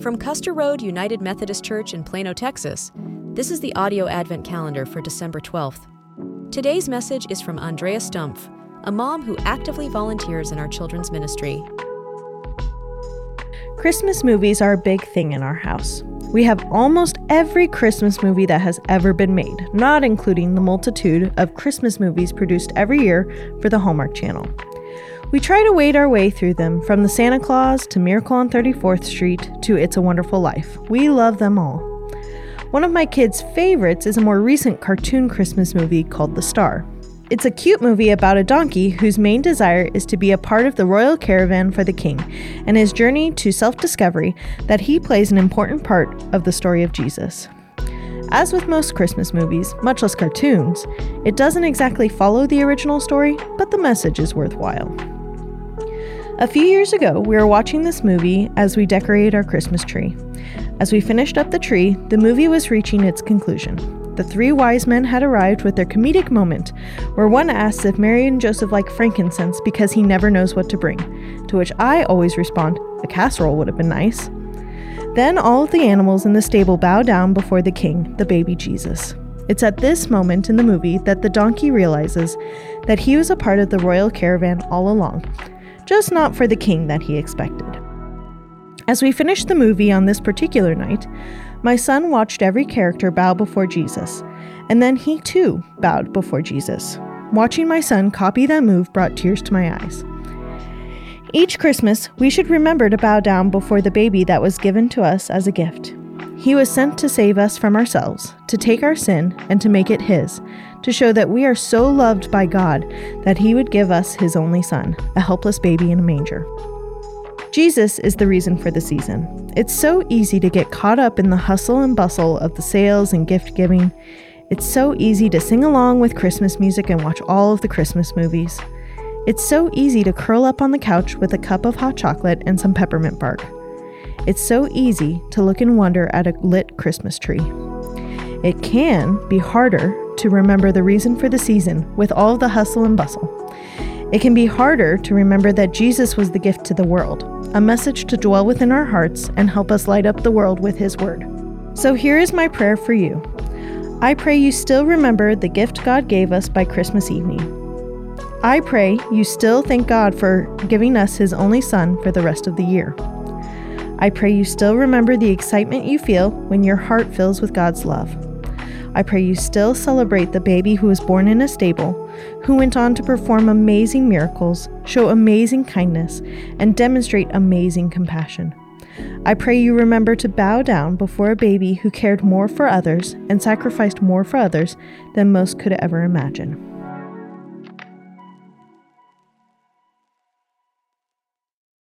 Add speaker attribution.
Speaker 1: From Custer Road United Methodist Church in Plano, Texas, this is the audio Advent calendar for December 12th. Today's message is from Andrea Stumpf, a mom who actively volunteers in our children's ministry.
Speaker 2: Christmas movies are a big thing in our house. We have almost every Christmas movie that has ever been made, not including the multitude of Christmas movies produced every year for the Hallmark Channel. We try to wade our way through them, from The Santa Clause to Miracle on 34th Street to It's a Wonderful Life. We love them all. One of my kids' favorites is a more recent cartoon Christmas movie called The Star. It's a cute movie about a donkey whose main desire is to be a part of the royal caravan for the king and his journey to self discovery that he plays an important part of the story of Jesus. As with most Christmas movies, much less cartoons, it doesn't exactly follow the original story, but the message is worthwhile. A few years ago, we were watching this movie as we decorated our Christmas tree. As we finished up the tree, the movie was reaching its conclusion. The three wise men had arrived with their comedic moment, where one asks if Mary and Joseph like frankincense because he never knows what to bring. To which I always respond, a casserole would have been nice. Then all of the animals in the stable bow down before the king, the baby Jesus. It's at this moment in the movie that the donkey realizes that he was a part of the royal caravan all along, just not for the king that he expected. As we finished the movie on this particular night, my son watched every character bow before Jesus, and then he too bowed before Jesus. Watching my son copy that move brought tears to my eyes. Each Christmas, we should remember to bow down before the baby that was given to us as a gift. He was sent to save us from ourselves, to take our sin and to make it His, to show that we are so loved by God that He would give us His only Son, a helpless baby in a manger. Jesus is the reason for the season. It's so easy to get caught up in the hustle and bustle of the sales and gift giving. It's so easy to sing along with Christmas music and watch all of the Christmas movies. It's so easy to curl up on the couch with a cup of hot chocolate and some peppermint bark. It's so easy to look in wonder at a lit Christmas tree. It can be harder to remember the reason for the season with all the hustle and bustle. It can be harder to remember that Jesus was the gift to the world, a message to dwell within our hearts and help us light up the world with His Word. So here is my prayer for you. I pray you still remember the gift God gave us by Christmas evening. I pray you still thank God for giving us His only Son for the rest of the year. I pray you still remember the excitement you feel when your heart fills with God's love. I pray you still celebrate the baby who was born in a stable, who went on to perform amazing miracles, show amazing kindness, and demonstrate amazing compassion. I pray you remember to bow down before a baby who cared more for others and sacrificed more for others than most could ever imagine.